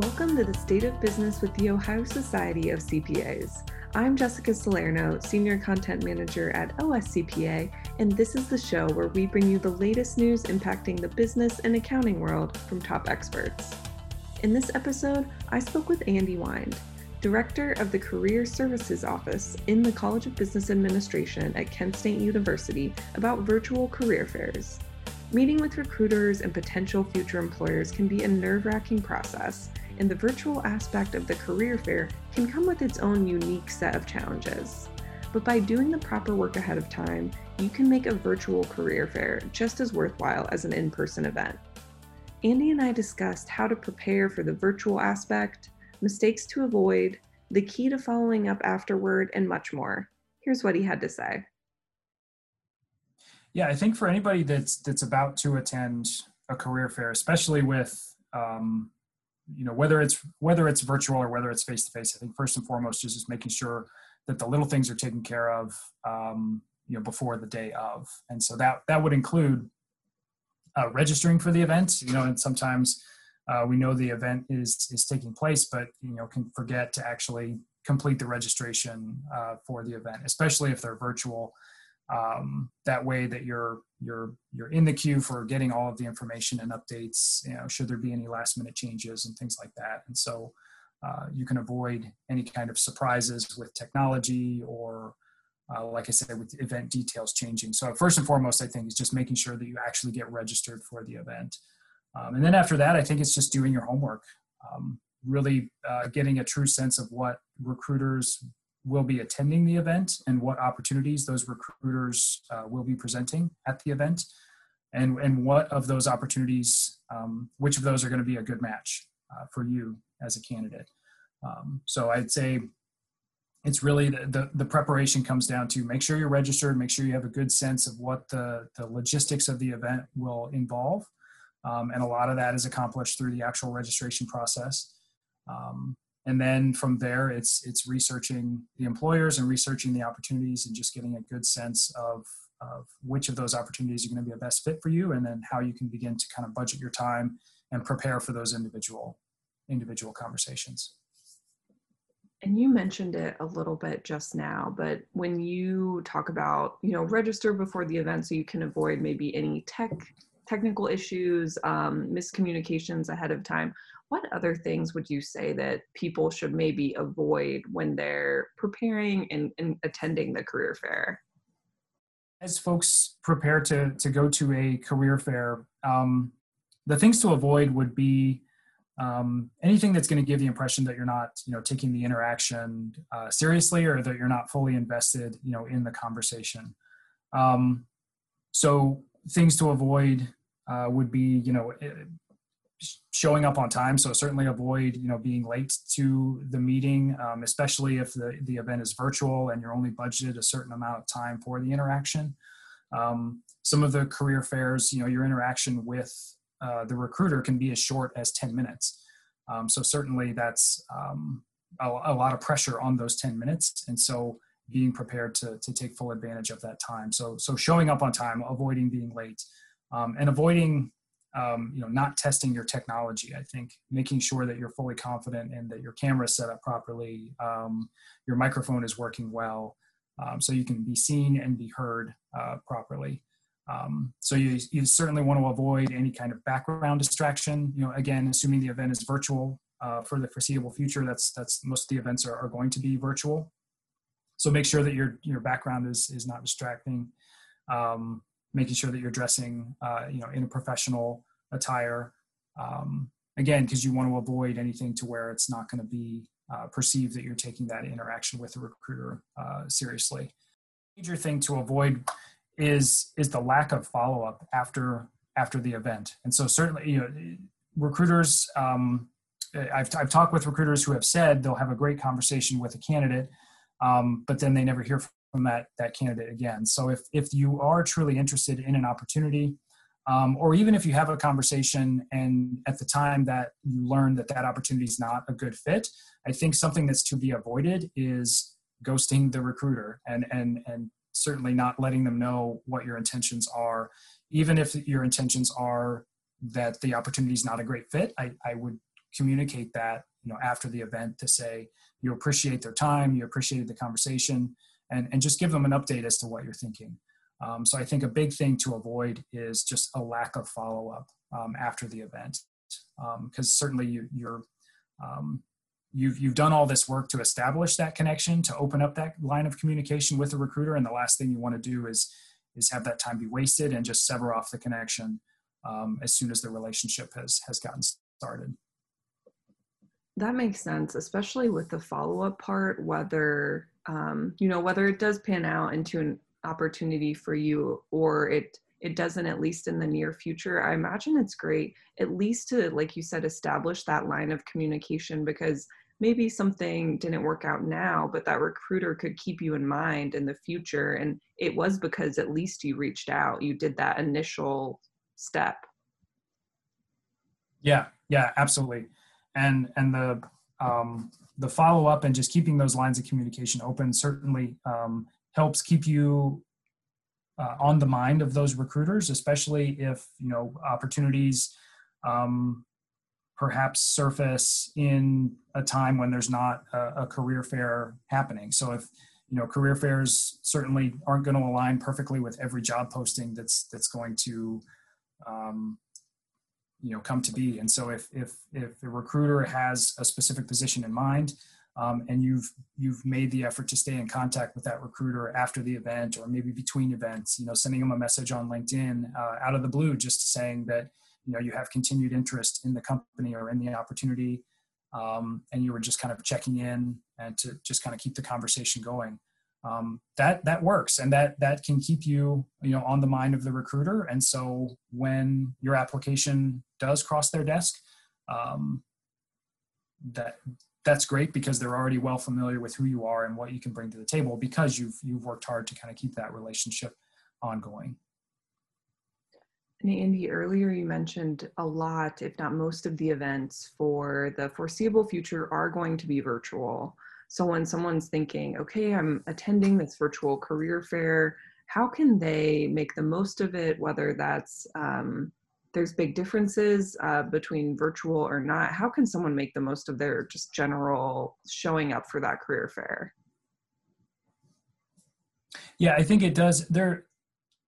Welcome to the State of Business with the Ohio Society of CPAs. I'm Jessica Salerno, Senior Content Manager at OSCPA, and this is the show where we bring you the latest news impacting the business and accounting world from top experts. In this episode, I spoke with Andy Weyand, Director of the Career Services Office in the College of Business Administration at Kent State University, about virtual career fairs. Meeting with recruiters and potential future employers can be a nerve wracking process, and the virtual aspect of the career fair can come with its own unique set of challenges. But by doing the proper work ahead of time, you can make a virtual career fair just as worthwhile as an in person event. Andy and I discussed how to prepare for the virtual aspect, mistakes to avoid, the key to following up afterward, and much more. Here's what he had to say. Yeah, I think for anybody that's that's about to attend a career fair, especially with um, you know whether it's whether it's virtual or whether it's face to face i think first and foremost is just making sure that the little things are taken care of um, you know before the day of. And so that that would include uh, registering for the event you know and sometimes uh, we know the event is is taking place but you know can forget to actually complete the registration uh, for the event especially if they're virtual um, that way that you're you're you're in the queue for getting all of the information and updates you know should there be any last minute changes and things like that. And so uh, you can avoid any kind of surprises with technology or uh, like i said with event details changing. So first and foremost i think is just making sure that you actually get registered for the event. Um, and then after that i think it's just doing your homework um, really uh, getting a true sense of what recruiters will be attending the event and what opportunities those recruiters uh, will be presenting at the event and, and what of those opportunities, um, which of those are going to be a good match uh, for you as a candidate. Um, so I'd say it's really the, the, the, preparation comes down to make sure you're registered, make sure you have a good sense of what the, the logistics of the event will involve. Um, and a lot of that is accomplished through the actual registration process. Um, and then from there it's it's researching the employers and researching the opportunities and just getting a good sense of of which of those opportunities are going to be a best fit for you and then how you can begin to kind of budget your time and prepare for those individual individual conversations. And you mentioned it a little bit just now but when you talk about you know register before the event so you can avoid maybe any tech technical issues um, miscommunications ahead of time what other things would you say that people should maybe avoid when they're preparing and, and attending the career fair? As folks prepare to, to go to a career fair, um, the things to avoid would be um, anything that's going to give the impression that you're not, you know, taking the interaction uh, seriously or that you're not fully invested, you know, in the conversation. Um, so things to avoid uh, would be, you know, showing up on time. So certainly avoid, you know, being late to the meeting, um, especially if the, the event is virtual and you're only budgeted a certain amount of time for the interaction. Um, some of the career fairs, you know, your interaction with uh, the recruiter can be as short as 10 minutes. Um, so certainly that's um, a, a, lot of pressure on those 10 minutes. And so being prepared to, to take full advantage of that time. So, so showing up on time, avoiding being late, um, and avoiding um, you know not testing your technology i think making sure that you're fully confident and that your camera is set up properly um, your microphone is working well um, so you can be seen and be heard uh, properly. Um, so you, you certainly want to avoid any kind of background distraction you know again assuming the event is virtual uh, for the foreseeable future that's that's most of the events are, are going to be virtual. So make sure that your your background is is not distracting um, making sure that you're dressing, uh, you know, in a professional attire. Um, again, because you want to avoid anything to where it's not going to be uh, perceived that you're taking that interaction with a recruiter uh, seriously. Major thing to avoid is is the lack of follow up after after the event, and so certainly, you know, recruiters. Um, I've, I've talked with recruiters who have said they'll have a great conversation with a candidate, um, but then they never hear from that that candidate again. So if if you are truly interested in an opportunity, um, or even if you have a conversation and at the time that you learn that that opportunity is not a good fit, I think something that's to be avoided is ghosting the recruiter and and and certainly not letting them know what your intentions are, even if your intentions are that the opportunity is not a great fit. I, I would communicate that you know after the event to say you appreciate their time you appreciated the conversation and, and just give them an update as to what you're thinking um, so i think a big thing to avoid is just a lack of follow-up um, after the event. Because um, certainly you, you're um, you've you've done all this work to establish that connection to open up that line of communication with the recruiter and the last thing you want to do is is have that time be wasted and just sever off the connection um, as soon as the relationship has has gotten started. That makes sense especially with the follow-up part whether um, you know whether it does pan out into an opportunity for you or it it doesn't at least in the near future. I imagine it's great at least to like you said establish that line of communication because maybe something didn't work out now but that recruiter could keep you in mind in the future. And it was because at least you reached out you did that initial step. Yeah yeah absolutely. And and the um, the follow up and just keeping those lines of communication open certainly um, helps keep you uh, on the mind of those recruiters, especially if you know opportunities um, perhaps surface in a time when there's not a, a, career fair happening. So if you know career fairs certainly aren't going to align perfectly with every job posting that's that's going to um, you know come to be. And so if if if a recruiter has a specific position in mind um, and you've you've made the effort to stay in contact with that recruiter after the event or maybe between events you know sending them a message on linkedin uh, out of the blue just saying that you know you have continued interest in the company or in the opportunity um, and you were just kind of checking in and to just kind of keep the conversation going. Um, that that works and that that can keep you you know on the mind of the recruiter. And so when your application does cross their desk um, that that's great because they're already well familiar with who you are and what you can bring to the table because you've you've worked hard to kind of keep that relationship ongoing. And Andy, earlier you mentioned a lot, if not most of the events for the foreseeable future are going to be virtual. So when someone's thinking, okay, I'm attending this virtual career fair, how can they make the most of it, whether that's um, there's big differences uh, between virtual or not. How can someone make the most of their just general showing up for that career fair? Yeah i think it does. There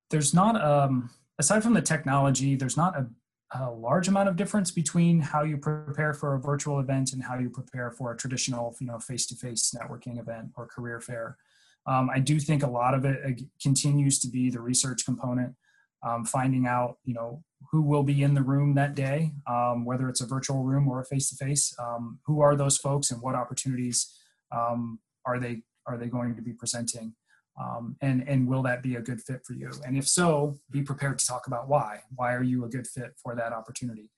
there's not um aside from the technology there's not a, a large amount of difference between how you prepare for a virtual event and how you prepare for a traditional you know face-to-face networking event or career fair. Um, i do think a lot of it uh, continues to be the research component um, finding out you know who will be in the room that day, um, whether it's a virtual room or a face-to-face. Um, who are those folks, and what opportunities um, are they are they going to be presenting? Um, and and will that be a good fit for you? And if so, be prepared to talk about why. Why are you a good fit for that opportunity?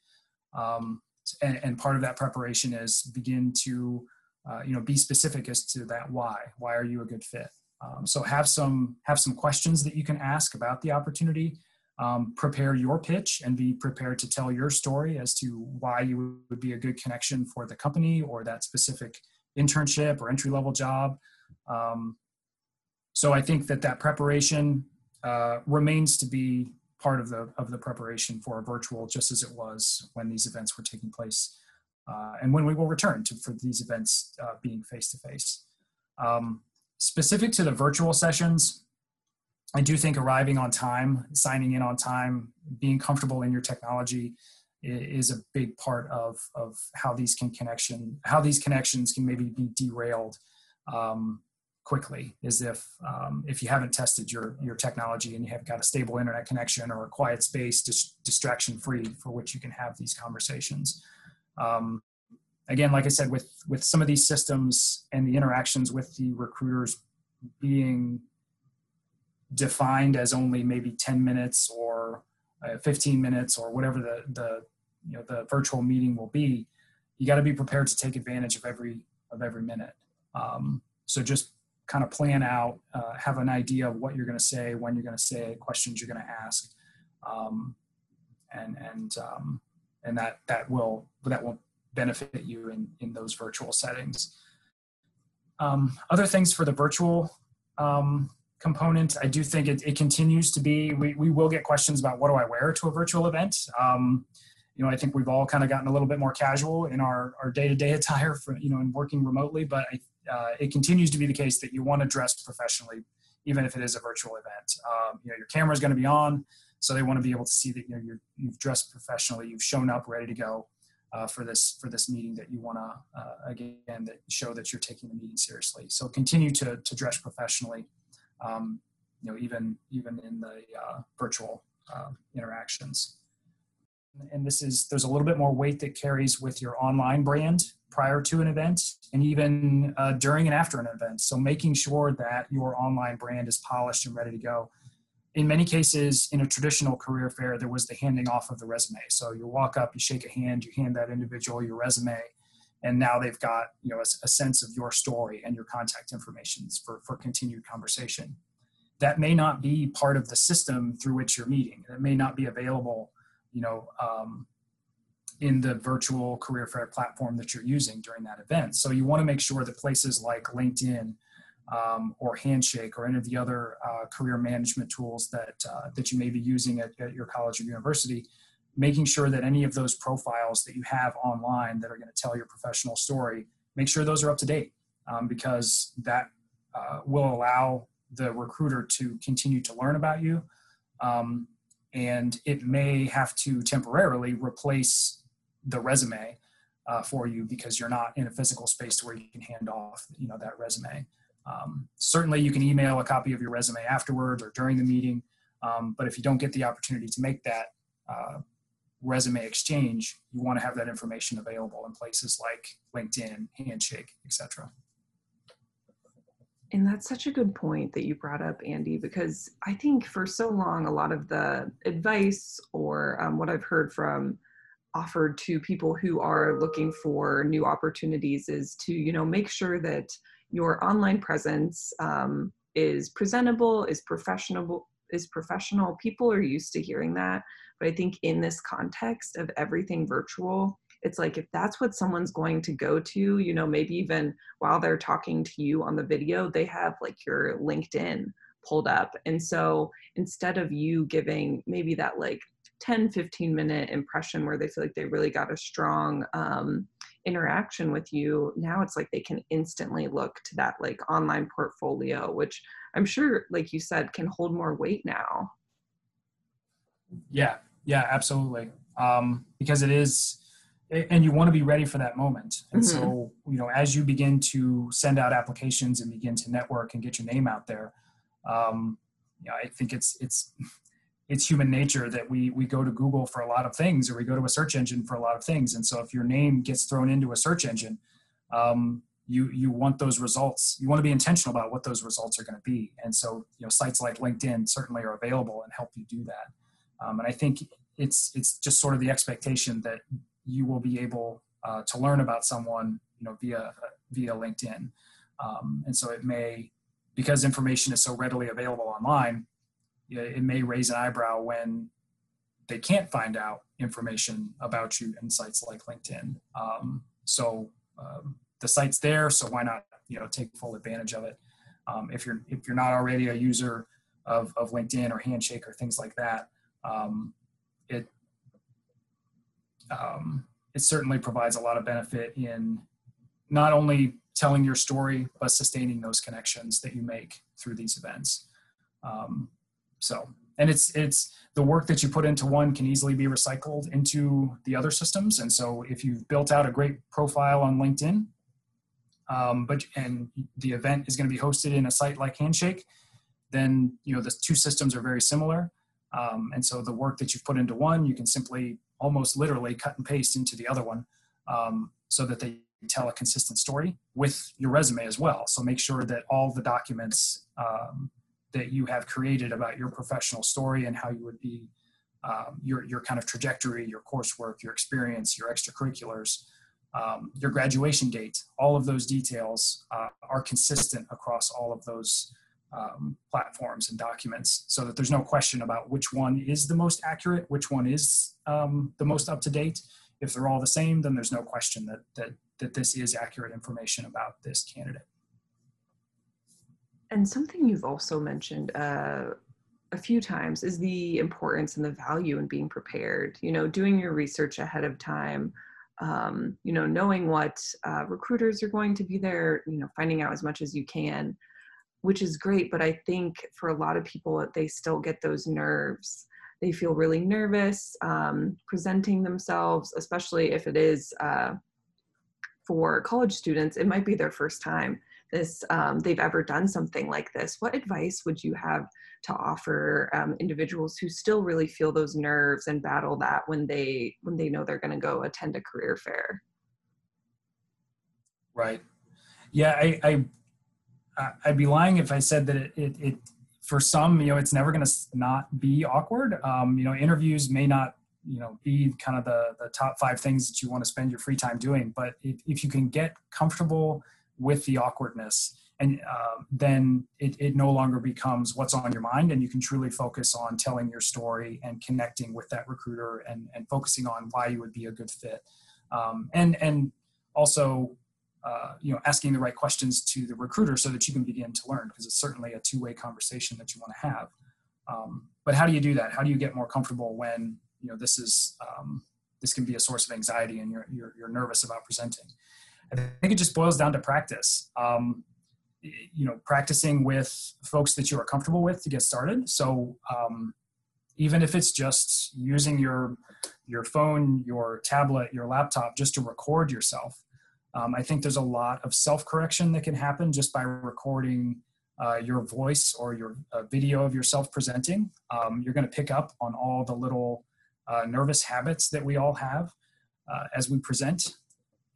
Um, and, and, part of that preparation is begin to uh, you know be specific as to that why. Why are you a good fit? Um, so have some have some questions that you can ask about the opportunity um, prepare your pitch and be prepared to tell your story as to why you would be a good connection for the company or that specific internship or entry level job. Um, so I think that that preparation uh, remains to be part of the of the preparation for a virtual, just as it was when these events were taking place, uh, and when we will return to for these events uh, being face to face. Specific to the virtual sessions, I do think arriving on time, signing in on time, being comfortable in your technology is a big part of, of how these can connection how these connections can maybe be derailed um, quickly is if um, if you haven't tested your your technology and you have got a stable internet connection or a quiet space dis- distraction free for which you can have these conversations. Um, again like i said with with some of these systems and the interactions with the recruiters being defined as only maybe 10 minutes or uh, 15 minutes or whatever the, the you know the virtual meeting will be you got to be prepared to take advantage of every of every minute. Um, so just kind of plan out uh, have an idea of what you're going to say when you're going to say questions you're going to ask. Um, and and um, and that that will that will benefit you in in those virtual settings. Um, other things for the virtual um, component. I do think it, it continues to be, we, we will get questions about what do I wear to a virtual event. Um, you know, I think we've all kind of gotten a little bit more casual in our, our day-to-day attire for, you know, in working remotely, but uh, it continues to be the case that you want to dress professionally, even if it is a virtual event. Um, you know, your camera is going to be on, so they want to be able to see that you know you're, you've dressed professionally, you've shown up ready to go uh, for this for this meeting that you want to uh, again that show that you're taking the meeting seriously. So continue to to dress professionally, um, you know, even even in the uh, virtual uh, interactions. And this is there's a little bit more weight that carries with your online brand prior to an event and even uh, during and after an event. So making sure that your online brand is polished and ready to go. In many cases in a traditional career fair there was the handing off of the resume. So you walk up you shake a hand you hand that individual your resume and now they've got you know a, a sense of your story and your contact information for, for continued conversation that may not be part of the system through which you're meeting it may not be available you know, um, in the virtual career fair platform that you're using during that event. So you want to make sure that places like LinkedIn um, or Handshake or any of the other uh, career management tools that uh, that you may be using at, at, your college or university, making sure that any of those profiles that you have online that are going to tell your professional story, make sure those are up to date um, because that uh, will allow the recruiter to continue to learn about you. Um, and it may have to temporarily replace the resume uh, for you because you're not in a physical space to where you can hand off you know that resume um, certainly you can email a copy of your resume afterwards or during the meeting um, but if you don't get the opportunity to make that uh, resume exchange you want to have that information available in places like linkedin handshake etc and that's such a good point that you brought up, Andy, because I think for so long, a lot of the advice or um, what I've heard from offered to people who are looking for new opportunities is to, you know, make sure that your online presence um, is presentable, is professional, is professional. People are used to hearing that, but I think in this context of everything virtual, it's like if that's what someone's going to go to you know maybe even while they're talking to you on the video they have like your linkedin pulled up and so instead of you giving maybe that like 10 15 minute impression where they feel like they really got a strong um, interaction with you now it's like they can instantly look to that like online portfolio which i'm sure like you said can hold more weight now yeah yeah absolutely um, because it is and you want to be ready for that moment. And mm-hmm. so, you know, as you begin to send out applications and begin to network and get your name out there, um, you know, I think it's it's it's human nature that we we go to Google for a lot of things, or we go to a search engine for a lot of things. And so, if your name gets thrown into a search engine, um, you you want those results. You want to be intentional about what those results are going to be. And so, you know, sites like LinkedIn certainly are available and help you do that. Um, and I think it's it's just sort of the expectation that you will be able uh, to learn about someone, you know, via via LinkedIn. Um, and so it may, because information is so readily available online, it may raise an eyebrow when they can't find out information about you in sites like LinkedIn. Um, so um, the site's there, so why not, you know, take full advantage of it? Um, if you're if you're not already a user of, of LinkedIn or Handshake or things like that, um, it um, it certainly provides a lot of benefit in not only telling your story but sustaining those connections that you make through these events um, so and it's it's the work that you put into one can easily be recycled into the other systems and so if you've built out a great profile on linkedin um, but and the event is going to be hosted in a site like handshake then you know the two systems are very similar um, and so the work that you've put into one you can simply almost literally cut and paste into the other one um, so that they tell a consistent story with your resume as well. So make sure that all the documents um, that you have created about your professional story and how you would be um, your your kind of trajectory, your coursework, your experience, your extracurriculars, um, your graduation date, all of those details uh, are consistent across all of those um, platforms and documents so that there's no question about which one is the most accurate, which one is um, the most up to date. If they're all the same, then there's no question that, that, that this is accurate information about this candidate. And something you've also mentioned uh, a few times is the importance and the value in being prepared. You know, doing your research ahead of time. Um, you know, knowing what uh, recruiters are going to be there. You know, finding out as much as you can, which is great. But I think for a lot of people, they still get those nerves. They feel really nervous um, presenting themselves, especially if it is uh, for college students. It might be their first time this um, they've ever done something like this what advice would you have to offer um, individuals who still really feel those nerves and battle that when they when they know they're going to go attend a career fair? Right. Yeah i i i'd be lying if i said that it it, it for some you know it's never going to not be awkward. Um, you know interviews may not you know be kind of the the top five things that you want to spend your free time doing but if, if you can get comfortable with the awkwardness and uh, then it, it no longer becomes what's on your mind and you can truly focus on telling your story and connecting with that recruiter and, and focusing on why you would be a good fit. Um, and and also uh, you know asking the right questions to the recruiter so that you can begin to learn because it's certainly a two-way conversation that you want to have. Um, but how do you do that? How do you get more comfortable when you know this is um, this can be a source of anxiety and you're, you're, you're nervous about presenting I think it just boils down to practice. Um, you know, practicing with folks that you are comfortable with to get started. So um, even if it's just using your your phone, your tablet, your laptop, just to record yourself, um, I think there's a lot of self correction that can happen just by recording uh, your voice or your uh, video of yourself presenting. Um, you're going to pick up on all the little uh, nervous habits that we all have uh, as we present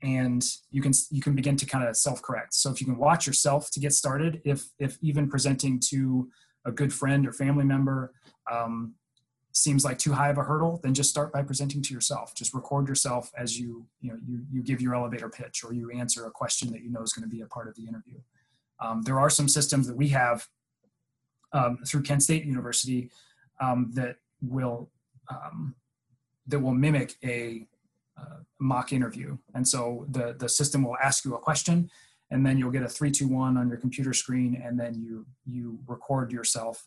and you can you can begin to kind of self correct so if you can watch yourself to get started if if even presenting to a good friend or family member um, seems like too high of a hurdle then just start by presenting to yourself. Just record yourself as you you know you, you give your elevator pitch or you answer a question that you know is going to be a part of the interview. Um, there are some systems that we have um, through kent state university um, that will um, that will mimic a uh, mock interview. And so the, the system will ask you a question and then you'll get a three, two, one on your computer screen and then you, you record yourself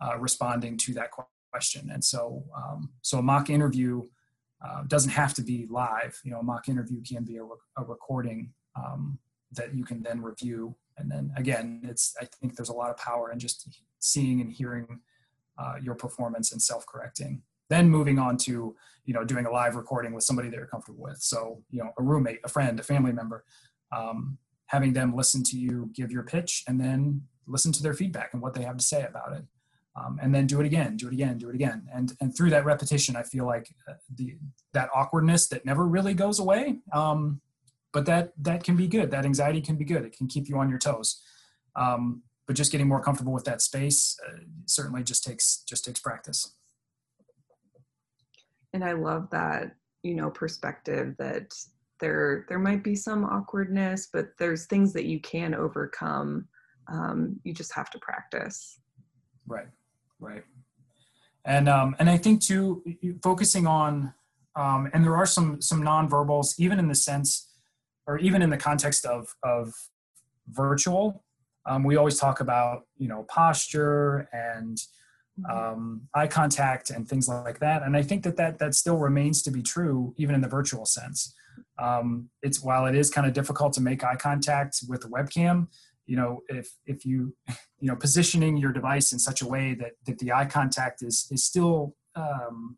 uh, responding to that question. And so, um, so a mock interview uh, doesn't have to be live. You know, a mock interview can be a, re- a recording um, that you can then review. And then again, it's, I think there's a lot of power in just seeing and hearing uh, your performance and self-correcting then moving on to you know doing a live recording with somebody that you're comfortable with. So you know a roommate a friend a family member um, having them listen to you give your pitch and then listen to their feedback and what they have to say about it. Um, and then do it again do it again do it again. And and through that repetition i feel like uh, the that awkwardness that never really goes away um, but that that can be good. That anxiety can be good. It can keep you on your toes. Um, but just getting more comfortable with that space uh, certainly just takes just takes practice and i love that you know perspective that there there might be some awkwardness but there's things that you can overcome um, you just have to practice right right and um, and i think too focusing on um, and there are some some nonverbals even in the sense or even in the context of of virtual um, we always talk about you know posture and. Um, eye contact and things like that. And I think that that, that still remains to be true, even in the virtual sense. Um, it's while it is kind of difficult to make eye contact with a webcam, you know, if, if you, you know, positioning your device in such a way that, that the eye contact is, is still um,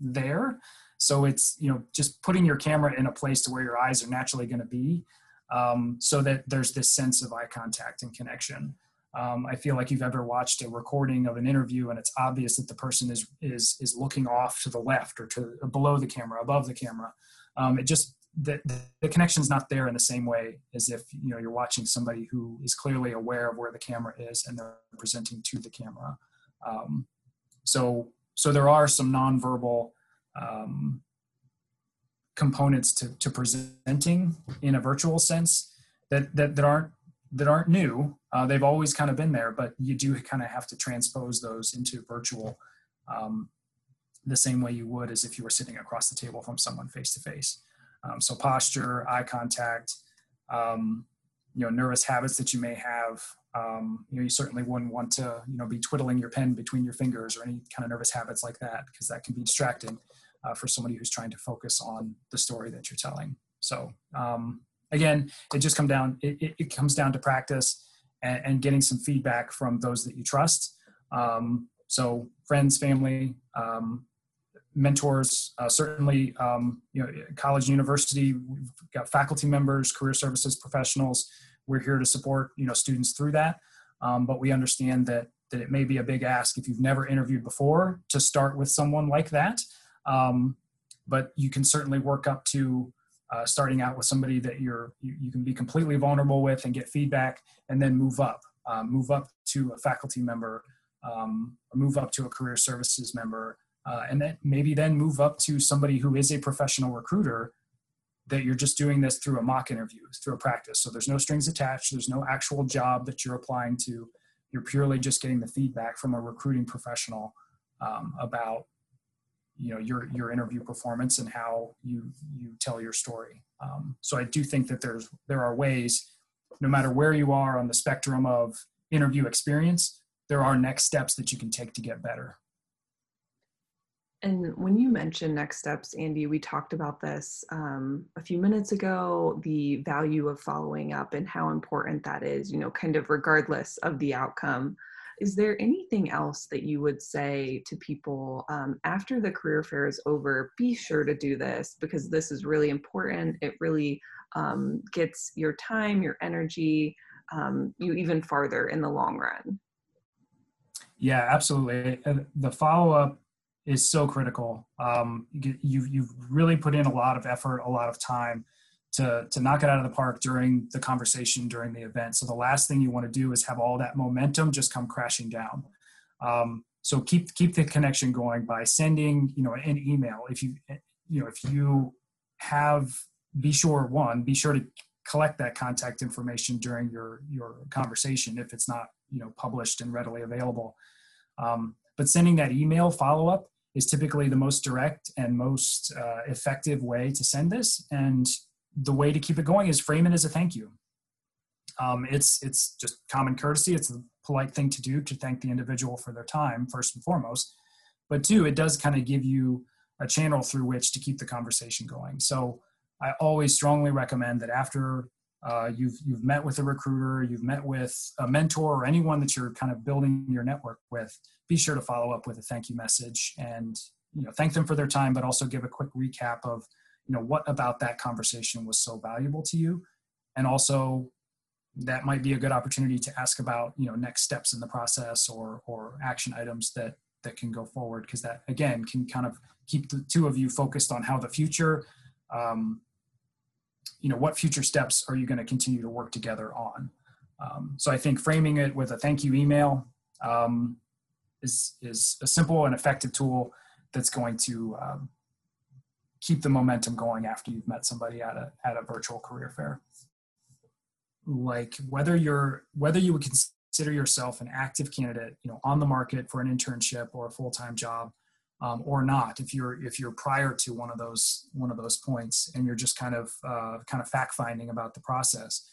there. So it's, you know, just putting your camera in a place to where your eyes are naturally going to be um, so that there's this sense of eye contact and connection. Um, I feel like you've ever watched a recording of an interview and it's obvious that the person is is is looking off to the left or to or below the camera, above the camera. Um, it just the, the connection's not there in the same way as if you know you're watching somebody who is clearly aware of where the camera is and they're presenting to the camera. Um, so so there are some nonverbal um, components to, to presenting in a virtual sense that, that that aren't that aren't new. Uh, they've always kind of been there, but you do kind of have to transpose those into virtual um, the same way you would as if you were sitting across the table from someone face to face. So posture, eye contact, um, you know nervous habits that you may have um, you know you certainly wouldn't want to you know be twiddling your pen between your fingers or any kind of nervous habits like that because that can be distracting uh, for somebody who's trying to focus on the story that you're telling so um, again it just comes down it, it, it comes down to practice and, and, getting some feedback from those that you trust. Um, so friends family um, mentors uh, certainly um, you know college university we've got faculty members career services professionals. We're here to support you know students through that. Um, but we understand that that it may be a big ask if you've never interviewed before to start with someone like that. Um, but you can certainly work up to uh, starting out with somebody that you're you, you, can be completely vulnerable with and get feedback and then move up um, move up to a faculty member um, move up to a career services member uh, and then maybe then move up to somebody who is a professional recruiter that you're just doing this through a mock interview through a practice. So there's no strings attached. There's no actual job that you're applying to. You're purely just getting the feedback from a recruiting professional um, about you know your your interview performance and how you you tell your story um, so i do think that there's there are ways no matter where you are on the spectrum of interview experience there are next steps that you can take to get better and when you mentioned next steps, Andy, we talked about this um, a few minutes ago the value of following up and how important that is, you know, kind of regardless of the outcome. Is there anything else that you would say to people um, after the career fair is over? Be sure to do this because this is really important. It really um, gets your time, your energy, um, you even farther in the long run. Yeah, absolutely. The follow up is so critical. Um, you've you've really put in a lot of effort, a lot of time to to knock it out of the park during the conversation during the event. So the last thing you want to do is have all that momentum just come crashing down. Um, so keep keep the connection going by sending you know an email. If you you know if you have be sure one be sure to collect that contact information during your your conversation if it's not you know published and readily available. Um, but sending that email follow up is typically the most direct and most uh, effective way to send this. And the way to keep it going is frame it as a thank you. Um, it's it's just common courtesy. It's a polite thing to do to thank the individual for their time first and foremost. But two, it does kind of give you a channel through which to keep the conversation going. So I always strongly recommend that after uh, you've you've met with a recruiter, you've met with a mentor, or anyone that you're kind of building your network with. Be sure to follow up with a thank you message and you know thank them for their time, but also give a quick recap of you know what about that conversation was so valuable to you, and also that might be a good opportunity to ask about you know next steps in the process or or action items that that can go forward because that again can kind of keep the two of you focused on how the future um, you know what future steps are you going to continue to work together on? Um, so i think framing it with a thank you email um, is is a simple and effective tool that's going to um, keep the momentum going after you've met somebody at a at a virtual career fair. Like whether you're whether you would consider yourself an active candidate you know on the market for an internship or a full-time job um, or not if you're if you're prior to one of those one of those points and you're just kind of uh, kind of fact finding about the process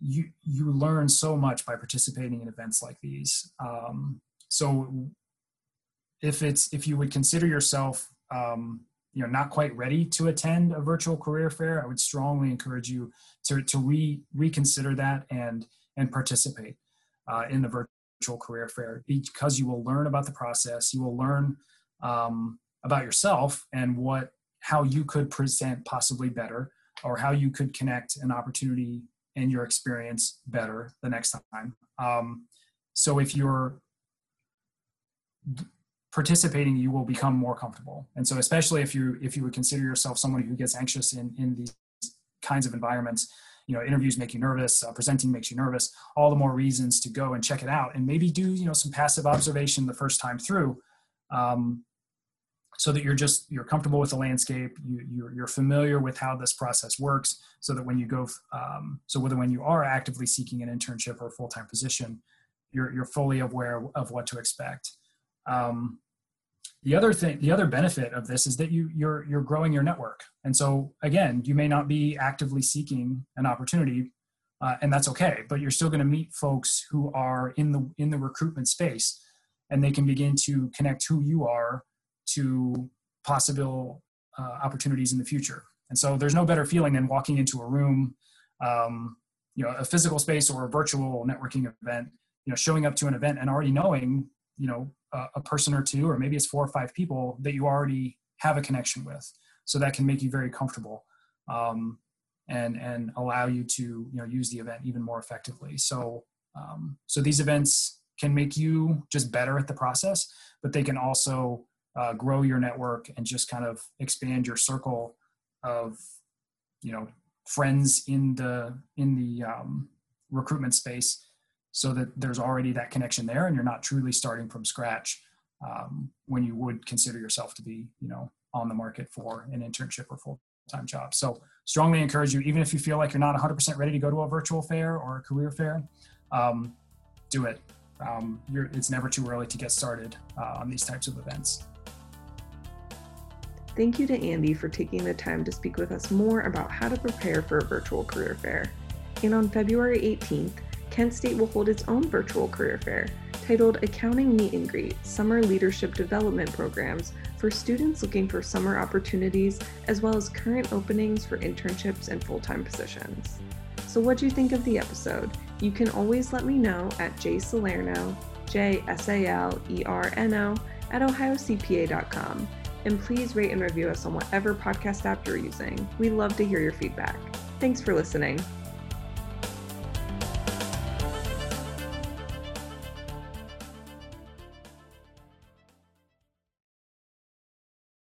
you you learn so much by participating in events like these. Um, so if it's if you would consider yourself um, you know not quite ready to attend a virtual career fair i would strongly encourage you to to re reconsider that and and participate uh, in the virtual career fair because you will learn about the process you will learn um, about yourself and what how you could present possibly better or how you could connect an opportunity and your experience better the next time. Um, so if you're participating you will become more comfortable. And so especially if you if you would consider yourself someone who gets anxious in in these kinds of environments you know interviews make you nervous uh, presenting makes you nervous all the more reasons to go and check it out and maybe do you know some passive observation the first time through um, so that you're just you're comfortable with the landscape you, you're, you're familiar with how this process works so that when you go um, so whether when you are actively seeking an internship or a full-time position you're, you're fully aware of what to expect. Um, the other thing the other benefit of this is that you you're you're growing your network and so again you may not be actively seeking an opportunity uh, and that's okay. But you're still going to meet folks who are in the in the recruitment space, and they can begin to connect who you are to possible uh, opportunities in the future. And so there's no better feeling than walking into a room, um, you know, a physical space or a virtual networking event, you know, showing up to an event and already knowing, you know, a, person or two, or maybe it's four or five people that you already have a connection with. So that can make you very comfortable. Um, and and allow you to you know use the event even more effectively so um, so these events can make you just better at the process but they can also uh, grow your network and just kind of expand your circle of you know friends in the in the um, recruitment space so that there's already that connection there and you're not truly starting from scratch um, when you would consider yourself to be you know on the market for an internship or full time job. So strongly encourage you, even if you feel like you're not 100% ready to go to a virtual fair or a career fair, um, do it. Um, it's never too early to get started uh, on these types of events. Thank you to Andy for taking the time to speak with us more about how to prepare for a virtual career fair. And on February 18th, Kent State will hold its own virtual career fair titled Accounting Meet and Greet Summer Leadership Development Programs for students looking for summer opportunities, as well as current openings for internships and full time positions. So, what do you think of the episode? You can always let me know at jsalerno, J S A L E R N O, at ohiocpa.com. And please rate and review us on whatever podcast app you're using. We love to hear your feedback. Thanks for listening.